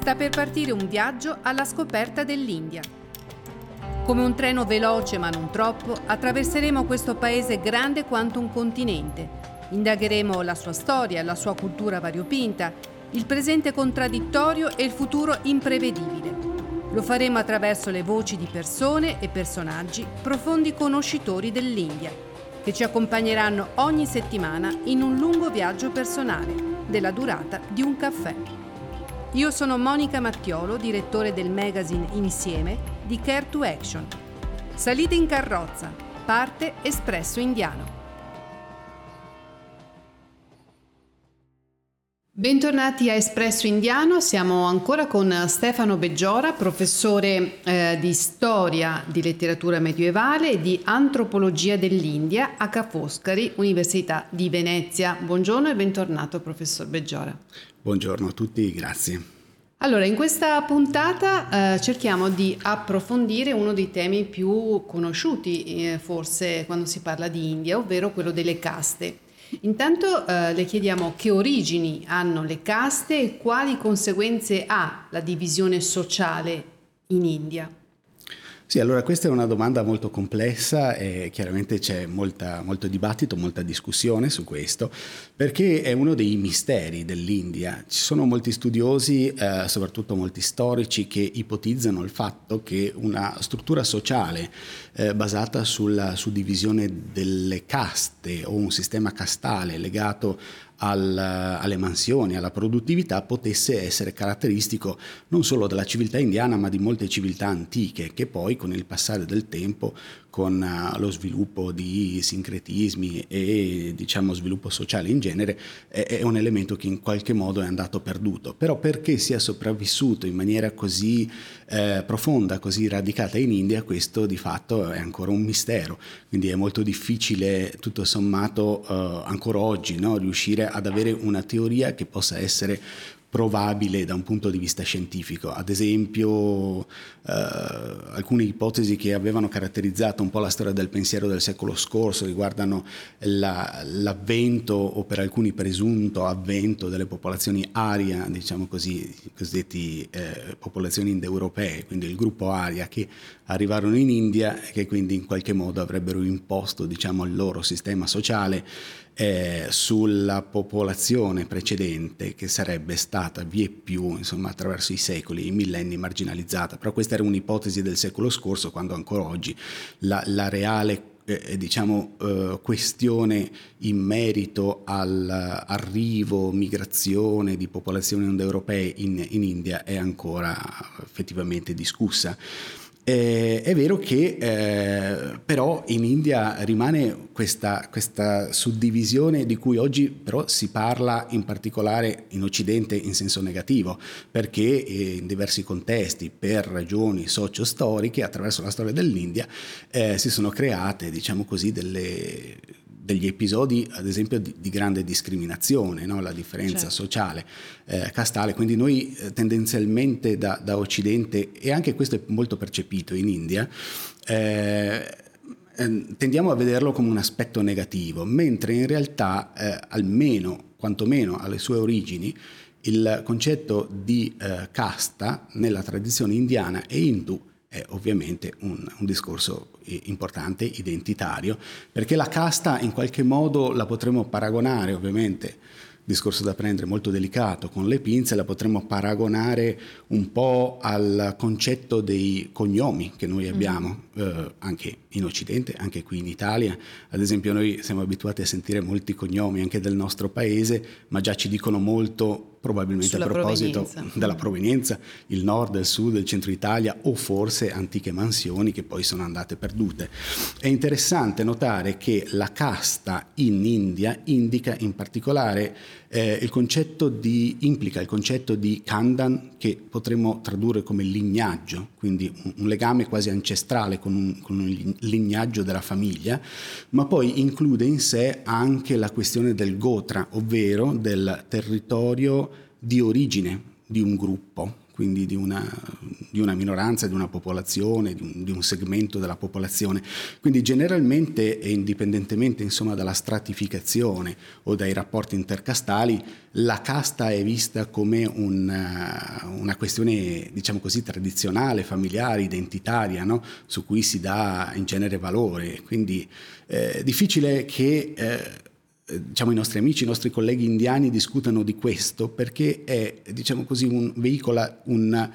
sta per partire un viaggio alla scoperta dell'India. Come un treno veloce ma non troppo, attraverseremo questo paese grande quanto un continente. Indagheremo la sua storia, la sua cultura variopinta, il presente contraddittorio e il futuro imprevedibile. Lo faremo attraverso le voci di persone e personaggi profondi conoscitori dell'India, che ci accompagneranno ogni settimana in un lungo viaggio personale, della durata di un caffè. Io sono Monica Mattiolo, direttore del magazine Insieme di Care to Action. Salite in carrozza, parte Espresso Indiano. Bentornati a Espresso Indiano, siamo ancora con Stefano Beggiora, professore eh, di storia di letteratura medievale e di antropologia dell'India a Ca' Foscari, Università di Venezia. Buongiorno e bentornato professor Beggiora. Buongiorno a tutti, grazie. Allora, in questa puntata eh, cerchiamo di approfondire uno dei temi più conosciuti eh, forse quando si parla di India, ovvero quello delle caste. Intanto eh, le chiediamo che origini hanno le caste e quali conseguenze ha la divisione sociale in India. Sì, allora questa è una domanda molto complessa e chiaramente c'è molta, molto dibattito, molta discussione su questo, perché è uno dei misteri dell'India. Ci sono molti studiosi, eh, soprattutto molti storici, che ipotizzano il fatto che una struttura sociale eh, basata sulla suddivisione delle caste o un sistema castale legato al, alle mansioni, alla produttività, potesse essere caratteristico non solo della civiltà indiana, ma di molte civiltà antiche, che poi con il passare del tempo con uh, lo sviluppo di sincretismi e diciamo sviluppo sociale in genere è, un elemento che in qualche modo è andato perduto però perché sia sopravvissuto in maniera così eh, profonda così radicata in India questo di fatto è ancora un mistero quindi è molto difficile tutto sommato uh, ancora oggi no? riuscire ad avere una teoria che possa essere probabile da un punto di vista scientifico. Ad esempio, eh, alcune ipotesi che avevano caratterizzato un po' la storia del pensiero del secolo scorso riguardano la, l'avvento o per alcuni presunto avvento delle popolazioni aria, diciamo così, cosiddetti eh, popolazioni indoeuropee, quindi il gruppo aria che arrivarono in India e che quindi in qualche modo avrebbero imposto diciamo, il loro sistema sociale eh, sulla popolazione precedente che sarebbe stata vie più insomma, attraverso i secoli, i millenni marginalizzata. Però questa era un'ipotesi del secolo scorso quando ancora oggi la, la reale eh, diciamo, eh, questione in merito all'arrivo, migrazione di popolazioni indoeuropee in, in India è ancora effettivamente discussa. Eh, è vero che eh, però in India rimane questa, questa, suddivisione di cui oggi però si parla in particolare in Occidente in senso negativo, perché eh, in diversi contesti, per ragioni socio-storiche, attraverso la storia dell'India, eh, si sono create, diciamo così, delle degli episodi, ad esempio, di, di grande discriminazione, no? la differenza certo. sociale, eh, castale. Quindi noi eh, tendenzialmente da, da, Occidente, e anche questo è molto percepito in India, eh, ehm, tendiamo a vederlo come un aspetto negativo, mentre in realtà, eh, almeno, quantomeno alle sue origini, il concetto di eh, casta nella tradizione indiana e indù è ovviamente un, un, discorso importante, identitario, perché la casta in qualche modo la potremmo paragonare ovviamente discorso da prendere molto delicato, con le pinze la potremmo paragonare un po' al concetto dei cognomi che noi mm. abbiamo, mm. eh, anche in Occidente, anche qui in Italia. Ad esempio noi siamo abituati a sentire molti cognomi anche del nostro paese, ma già ci dicono molto probabilmente Sulla a proposito provenienza. della provenienza, il nord, il sud, il centro Italia o forse antiche mansioni che poi sono andate perdute. È interessante notare che la casta in India indica in particolare eh, il concetto di, implica il concetto di Kandan che potremmo tradurre come lignaggio, quindi un, legame quasi ancestrale con un, con un lignaggio della famiglia, ma poi include in sé anche la questione del Gotra, ovvero del territorio di origine di un gruppo quindi di una, di una minoranza, di una popolazione, di un, di un, segmento della popolazione. Quindi generalmente e indipendentemente insomma, dalla stratificazione o dai rapporti intercastali, la casta è vista come una, una questione, diciamo così, tradizionale, familiare, identitaria, no? su cui si dà in genere valore. Quindi è eh, difficile che... Eh, diciamo, i nostri amici, i nostri colleghi indiani discutano di questo perché è, diciamo così, un, veicola un,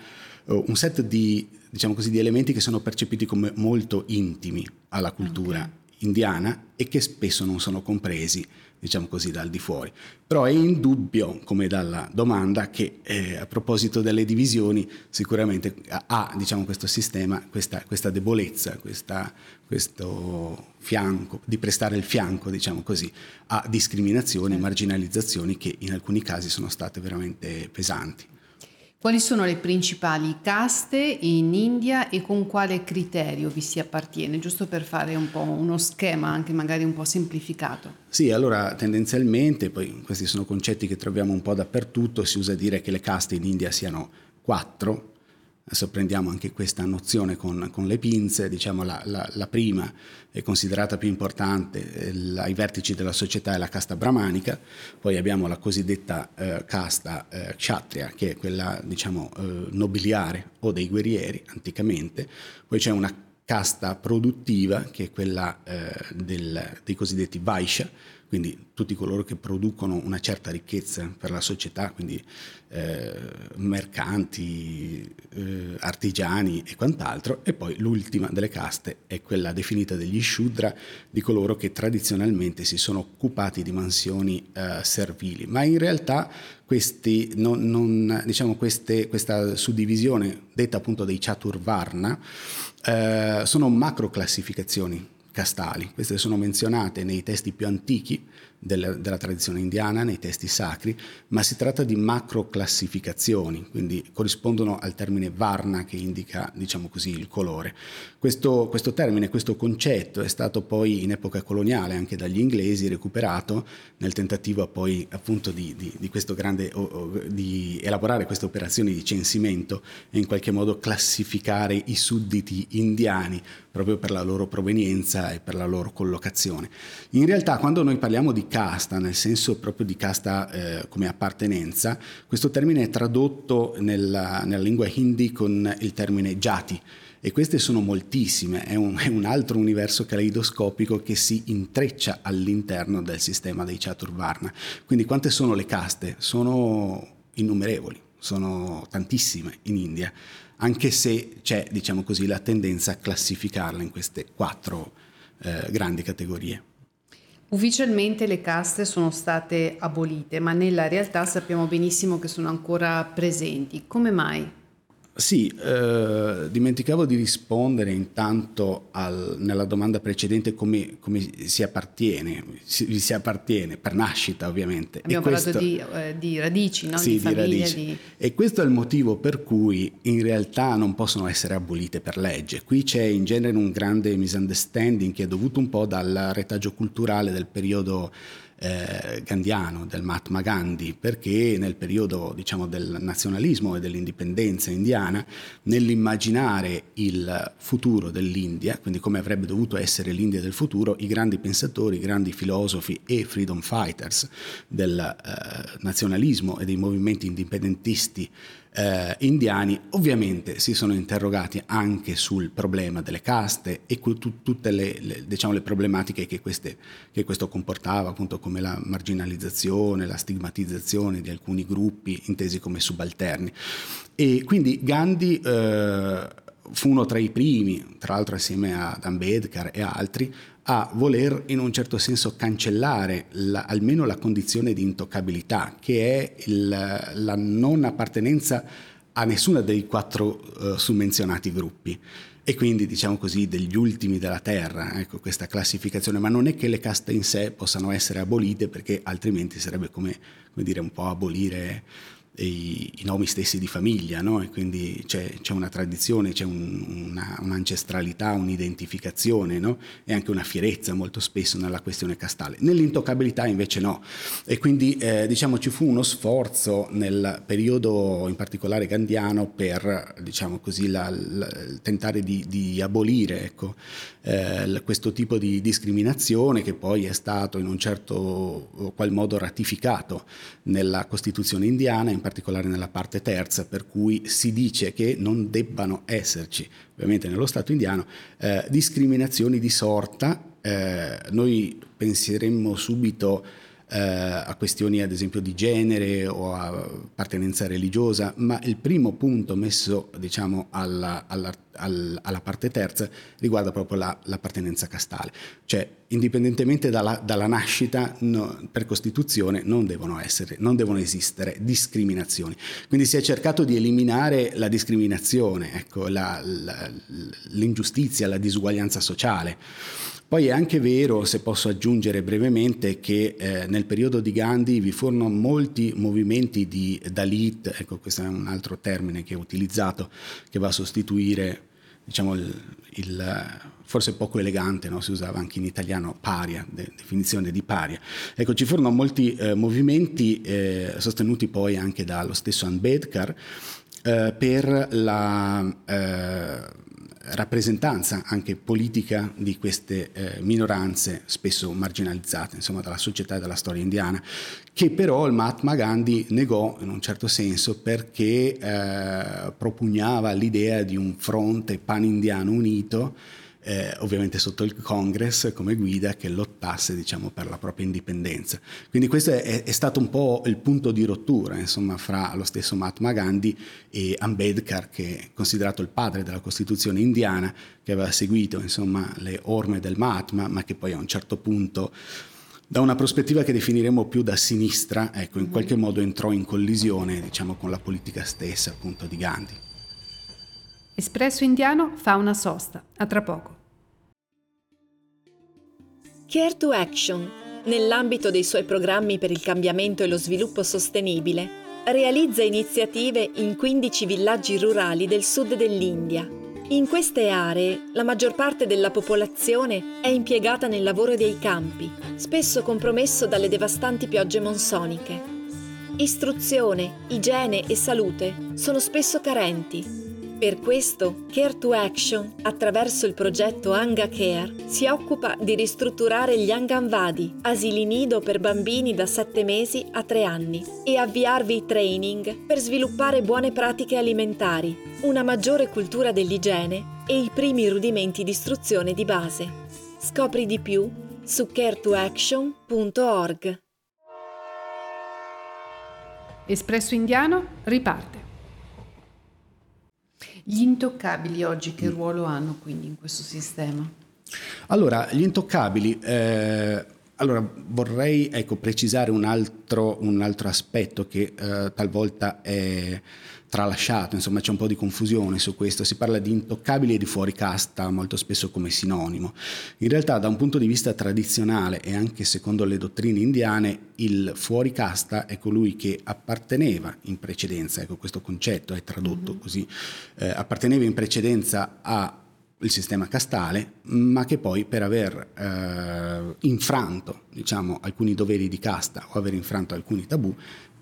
uh, un set di, diciamo così, di, elementi che sono percepiti come molto intimi alla cultura okay. Indiana e che spesso non sono compresi diciamo così, dal di fuori. Però è indubbio, come dalla domanda, che eh, a proposito delle divisioni sicuramente ha diciamo, questo sistema questa, questa debolezza, questa, questo fianco, di prestare il fianco, diciamo così, a discriminazioni, marginalizzazioni che in alcuni casi sono state veramente pesanti. Quali sono le principali caste in India e con quale criterio vi si appartiene? Giusto per fare un po' uno schema anche magari un po' semplificato. Sì, allora tendenzialmente, poi questi sono concetti che troviamo un po' dappertutto, si usa dire che le caste in India siano quattro, Adesso prendiamo anche questa nozione con, con le pinze, diciamo la, la, la, prima è considerata più importante eh, ai vertici della società è la casta brahmanica, poi abbiamo la cosiddetta eh, casta eh, kshatriya che è quella diciamo eh, nobiliare o dei guerrieri anticamente, poi c'è una casta produttiva che è quella eh, del, dei cosiddetti Vaishya, quindi tutti coloro che producono una certa ricchezza per la società, quindi eh, mercanti, eh, artigiani e quant'altro, e poi l'ultima delle caste è quella definita degli Shudra, di coloro che tradizionalmente si sono occupati di mansioni eh, servili, ma in realtà questi, non, non, diciamo queste, questa suddivisione detta appunto dei Chaturvarna eh, sono macro classificazioni castali. Queste sono menzionate nei testi più antichi della, della, tradizione indiana, nei testi sacri, ma si tratta di macro classificazioni, quindi corrispondono al termine varna che indica, diciamo così, il colore. Questo, questo termine, questo concetto è stato poi in epoca coloniale anche dagli inglesi recuperato nel tentativo poi appunto di, di, di, grande, di elaborare queste operazioni di censimento e in qualche modo classificare i sudditi indiani proprio per la loro provenienza e per la loro collocazione. In realtà quando noi parliamo di casta, nel senso proprio di casta eh, come appartenenza, questo termine è tradotto nella, nella lingua hindi con il termine jati, e queste sono moltissime, è un, è un, altro universo caleidoscopico che si intreccia all'interno del sistema dei Chaturvarna. Quindi quante sono le caste? Sono innumerevoli, sono tantissime in India, anche se c'è, diciamo così, la tendenza a classificarle in queste quattro eh, grandi categorie. Ufficialmente le caste sono state abolite, ma nella realtà sappiamo benissimo che sono ancora presenti. Come mai? Sì, eh, dimenticavo di rispondere intanto al, nella domanda precedente come, come si appartiene, si, si, appartiene per nascita ovviamente. Abbiamo e parlato questo, di, eh, di, radici, no? sì, di, famiglia, di radici. Di... E questo è il motivo per cui in realtà non possono essere abolite per legge. Qui c'è in genere un grande misunderstanding che è dovuto un po' dal retaggio culturale del periodo eh, gandhiano, del Mahatma Gandhi, perché nel periodo diciamo, del nazionalismo e dell'indipendenza indiana, nell'immaginare il futuro dell'India, quindi come avrebbe dovuto essere l'India del futuro, i grandi pensatori, i grandi filosofi e freedom fighters del eh, nazionalismo e dei movimenti indipendentisti eh, indiani ovviamente si sono interrogati anche sul problema delle caste e tu- tutte le, le, diciamo, le problematiche che, queste, che, questo comportava, appunto come la marginalizzazione, la stigmatizzazione di alcuni gruppi intesi come subalterni. E quindi Gandhi eh, fu uno tra i primi, tra l'altro assieme ad Ambedkar e altri, a voler in un certo senso cancellare la, almeno la condizione di intoccabilità, che è il, la non appartenenza a nessuno dei quattro uh, summenzionati gruppi. E quindi diciamo così degli ultimi della terra, ecco questa classificazione, ma non è che le caste in sé possano essere abolite perché altrimenti sarebbe come, come dire un po' abolire i, i, nomi stessi di famiglia, no? e quindi c'è, c'è, una tradizione, c'è un, una, un'ancestralità, un'identificazione no? e anche una fierezza molto spesso nella questione castale. Nell'intoccabilità invece no, e quindi eh, diciamo ci fu uno sforzo nel periodo in particolare gandiano per diciamo così, la, la, tentare di, di abolire ecco, eh, questo tipo di discriminazione che poi è stato in un certo qual modo ratificato nella Costituzione indiana, in particolare nella parte terza, per cui si dice che non debbano esserci, ovviamente nello Stato indiano, eh, discriminazioni di sorta. Eh, noi penseremmo subito eh, a questioni ad esempio di genere o a appartenenza religiosa, ma il primo punto messo diciamo, alla, alla, alla, parte terza riguarda proprio la, l'appartenenza castale, cioè indipendentemente dalla, dalla nascita no, per Costituzione non devono, essere, non devono esistere discriminazioni. Quindi si è cercato di eliminare la discriminazione, ecco, la, la, l'ingiustizia, la disuguaglianza sociale. Poi è anche vero, se posso aggiungere brevemente, che eh, nel periodo di Gandhi vi furono molti movimenti di Dalit, ecco questo è un altro termine che ho utilizzato, che va a sostituire diciamo, il, il forse poco elegante, no? si usava anche in italiano paria, de, definizione di paria. Ecco, ci furono molti eh, movimenti eh, sostenuti poi anche dallo stesso Ambedkar eh, per la eh, rappresentanza anche politica di queste eh, minoranze spesso marginalizzate insomma, dalla società e dalla storia indiana, che però il Mahatma Gandhi negò in un certo senso perché eh, propugnava l'idea di un fronte pan-indiano unito eh, ovviamente sotto il Congress come guida che lottasse diciamo, per la propria indipendenza. Quindi questo è, è, stato un po' il punto di rottura insomma, fra lo stesso Mahatma Gandhi e Ambedkar, che è considerato il padre della Costituzione indiana, che aveva seguito insomma, le orme del Mahatma, ma che poi a un certo punto da una prospettiva che definiremo più da sinistra, ecco, in qualche modo entrò in collisione diciamo, con la politica stessa appunto di Gandhi. Espresso Indiano fa una sosta. A tra poco. Care to Action, nell'ambito dei suoi programmi per il cambiamento e lo sviluppo sostenibile, realizza iniziative in 15 villaggi rurali del sud dell'India. In queste aree la maggior parte della popolazione è impiegata nel lavoro dei campi, spesso compromesso dalle devastanti piogge monsoniche. Istruzione, igiene e salute sono spesso carenti per questo, Care to Action, attraverso il progetto Anga Care, si occupa di ristrutturare gli Anganvadi, asili nido per bambini da 7 mesi a 3 anni, e avviarvi training per sviluppare buone pratiche alimentari, una maggiore cultura dell'igiene e i primi rudimenti di istruzione di base. Scopri di più su caretoaction.org. Espresso indiano riparte. Gli intoccabili oggi che ruolo hanno quindi in questo sistema? Allora, gli intoccabili, eh, allora vorrei ecco, precisare un altro, un altro, aspetto che eh, talvolta è tralasciato, insomma c'è un po' di confusione su questo, si parla di intoccabili e di fuori casta molto spesso come sinonimo. In realtà da un punto di vista tradizionale e anche secondo le dottrine indiane il fuori casta è colui che apparteneva in precedenza, ecco questo concetto è tradotto mm-hmm. così, eh, apparteneva in precedenza a il sistema castale, ma che poi per aver eh, infranto diciamo, alcuni doveri di casta o aver infranto alcuni tabù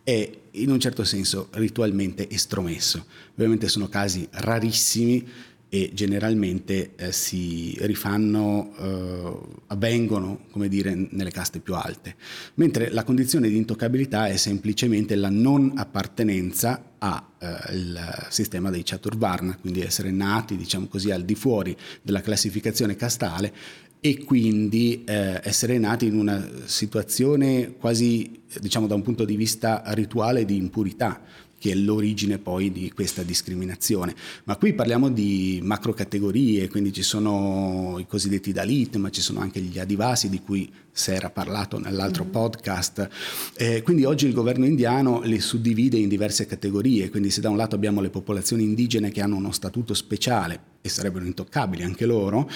è in un certo senso ritualmente estromesso. Ovviamente sono casi rarissimi e generalmente eh, si rifanno, eh, avvengono, come dire, nelle caste più alte, mentre la condizione di intoccabilità è semplicemente la non appartenenza al eh, sistema dei Chaturvarna, quindi essere nati, diciamo così, al di fuori della classificazione castale e quindi eh, essere nati in una situazione quasi, diciamo da un punto di vista rituale, di impurità, che è l'origine poi di questa discriminazione. Ma qui parliamo di macrocategorie, quindi ci sono i cosiddetti Dalit, ma ci sono anche gli Adivasi di cui si era parlato nell'altro mm-hmm. podcast. Eh, quindi oggi il governo indiano li suddivide in diverse categorie, quindi se da un lato abbiamo le popolazioni indigene che hanno uno statuto speciale, e sarebbero intoccabili anche loro,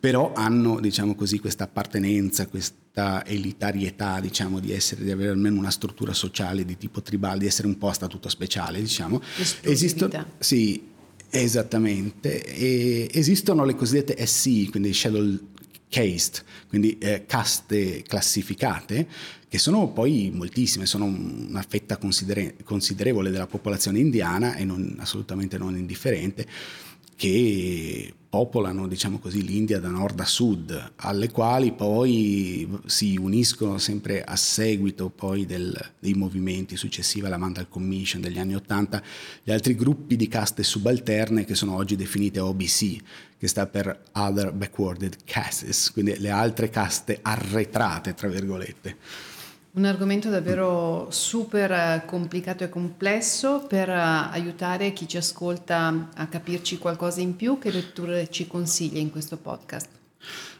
però hanno diciamo così, questa appartenenza, questa elitarietà diciamo, di, essere, di avere almeno una struttura sociale di tipo tribale, di essere un po' a statuto speciale. Diciamo. Esistono, sì, esattamente. E esistono le cosiddette SC, quindi Shadow Caste, quindi eh, caste classificate, che sono poi moltissime, sono una fetta considere- considerevole della popolazione indiana e non, assolutamente non indifferente che popolano diciamo così, l'India da nord a sud, alle quali poi si uniscono sempre a seguito del, dei movimenti successivi alla Mandal Commission degli anni Ottanta gli altri gruppi di caste subalterne che sono oggi definite OBC, che sta per Other Backwarded Castes, quindi le altre caste arretrate, tra virgolette. Un argomento davvero super complicato e complesso per aiutare chi ci ascolta a capirci qualcosa in più. Che letture ci consiglia in questo podcast?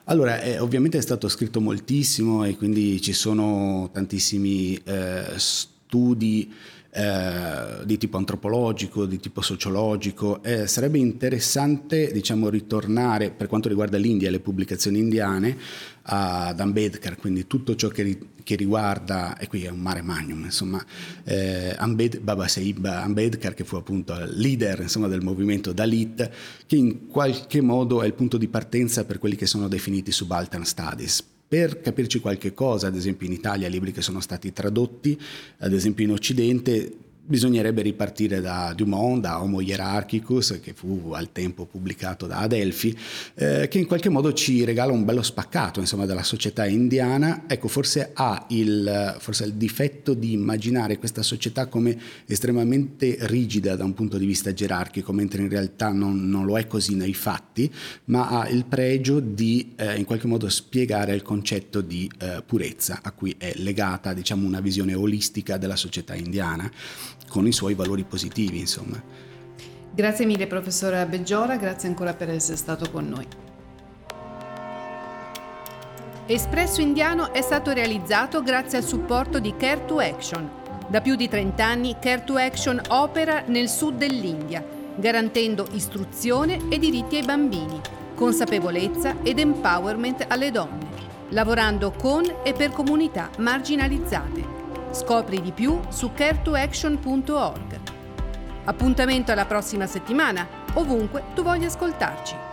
Allora, eh, ovviamente è stato scritto moltissimo e quindi ci sono tantissimi eh, studi eh, di tipo antropologico, di tipo sociologico. Eh, sarebbe interessante diciamo, ritornare per quanto riguarda l'India e le pubblicazioni indiane ad Ambedkar, quindi tutto ciò che, che riguarda, e qui è un mare magnum, insomma, eh, Ambed, Baba Saib Ambedkar, che fu appunto il leader insomma, del movimento Dalit, che in qualche modo è il punto di partenza per quelli che sono definiti subaltern studies per capirci qualche cosa, ad esempio in Italia libri che sono stati tradotti, ad esempio in Occidente bisognerebbe ripartire da Dumont, da Homo Hierarchicus, che fu al tempo pubblicato da Adelphi, eh, che in qualche modo ci regala un bello spaccato insomma, della società indiana. Ecco, forse ha il, forse il difetto di immaginare questa società come estremamente rigida da un punto di vista gerarchico, mentre in realtà non, non lo è così nei fatti, ma ha il pregio di eh, in qualche modo spiegare il concetto di eh, purezza a cui è legata diciamo, una visione olistica della società indiana con i suoi valori positivi, insomma. Grazie mille professore Beggiora, grazie ancora per essere stato con noi. Espresso Indiano è stato realizzato grazie al supporto di Care to Action. Da più di 30 anni Care to Action opera nel sud dell'India, garantendo istruzione e diritti ai bambini, consapevolezza ed empowerment alle donne, lavorando con e per comunità marginalizzate. Scopri di più su care2action.org. Appuntamento alla prossima settimana, ovunque tu voglia ascoltarci.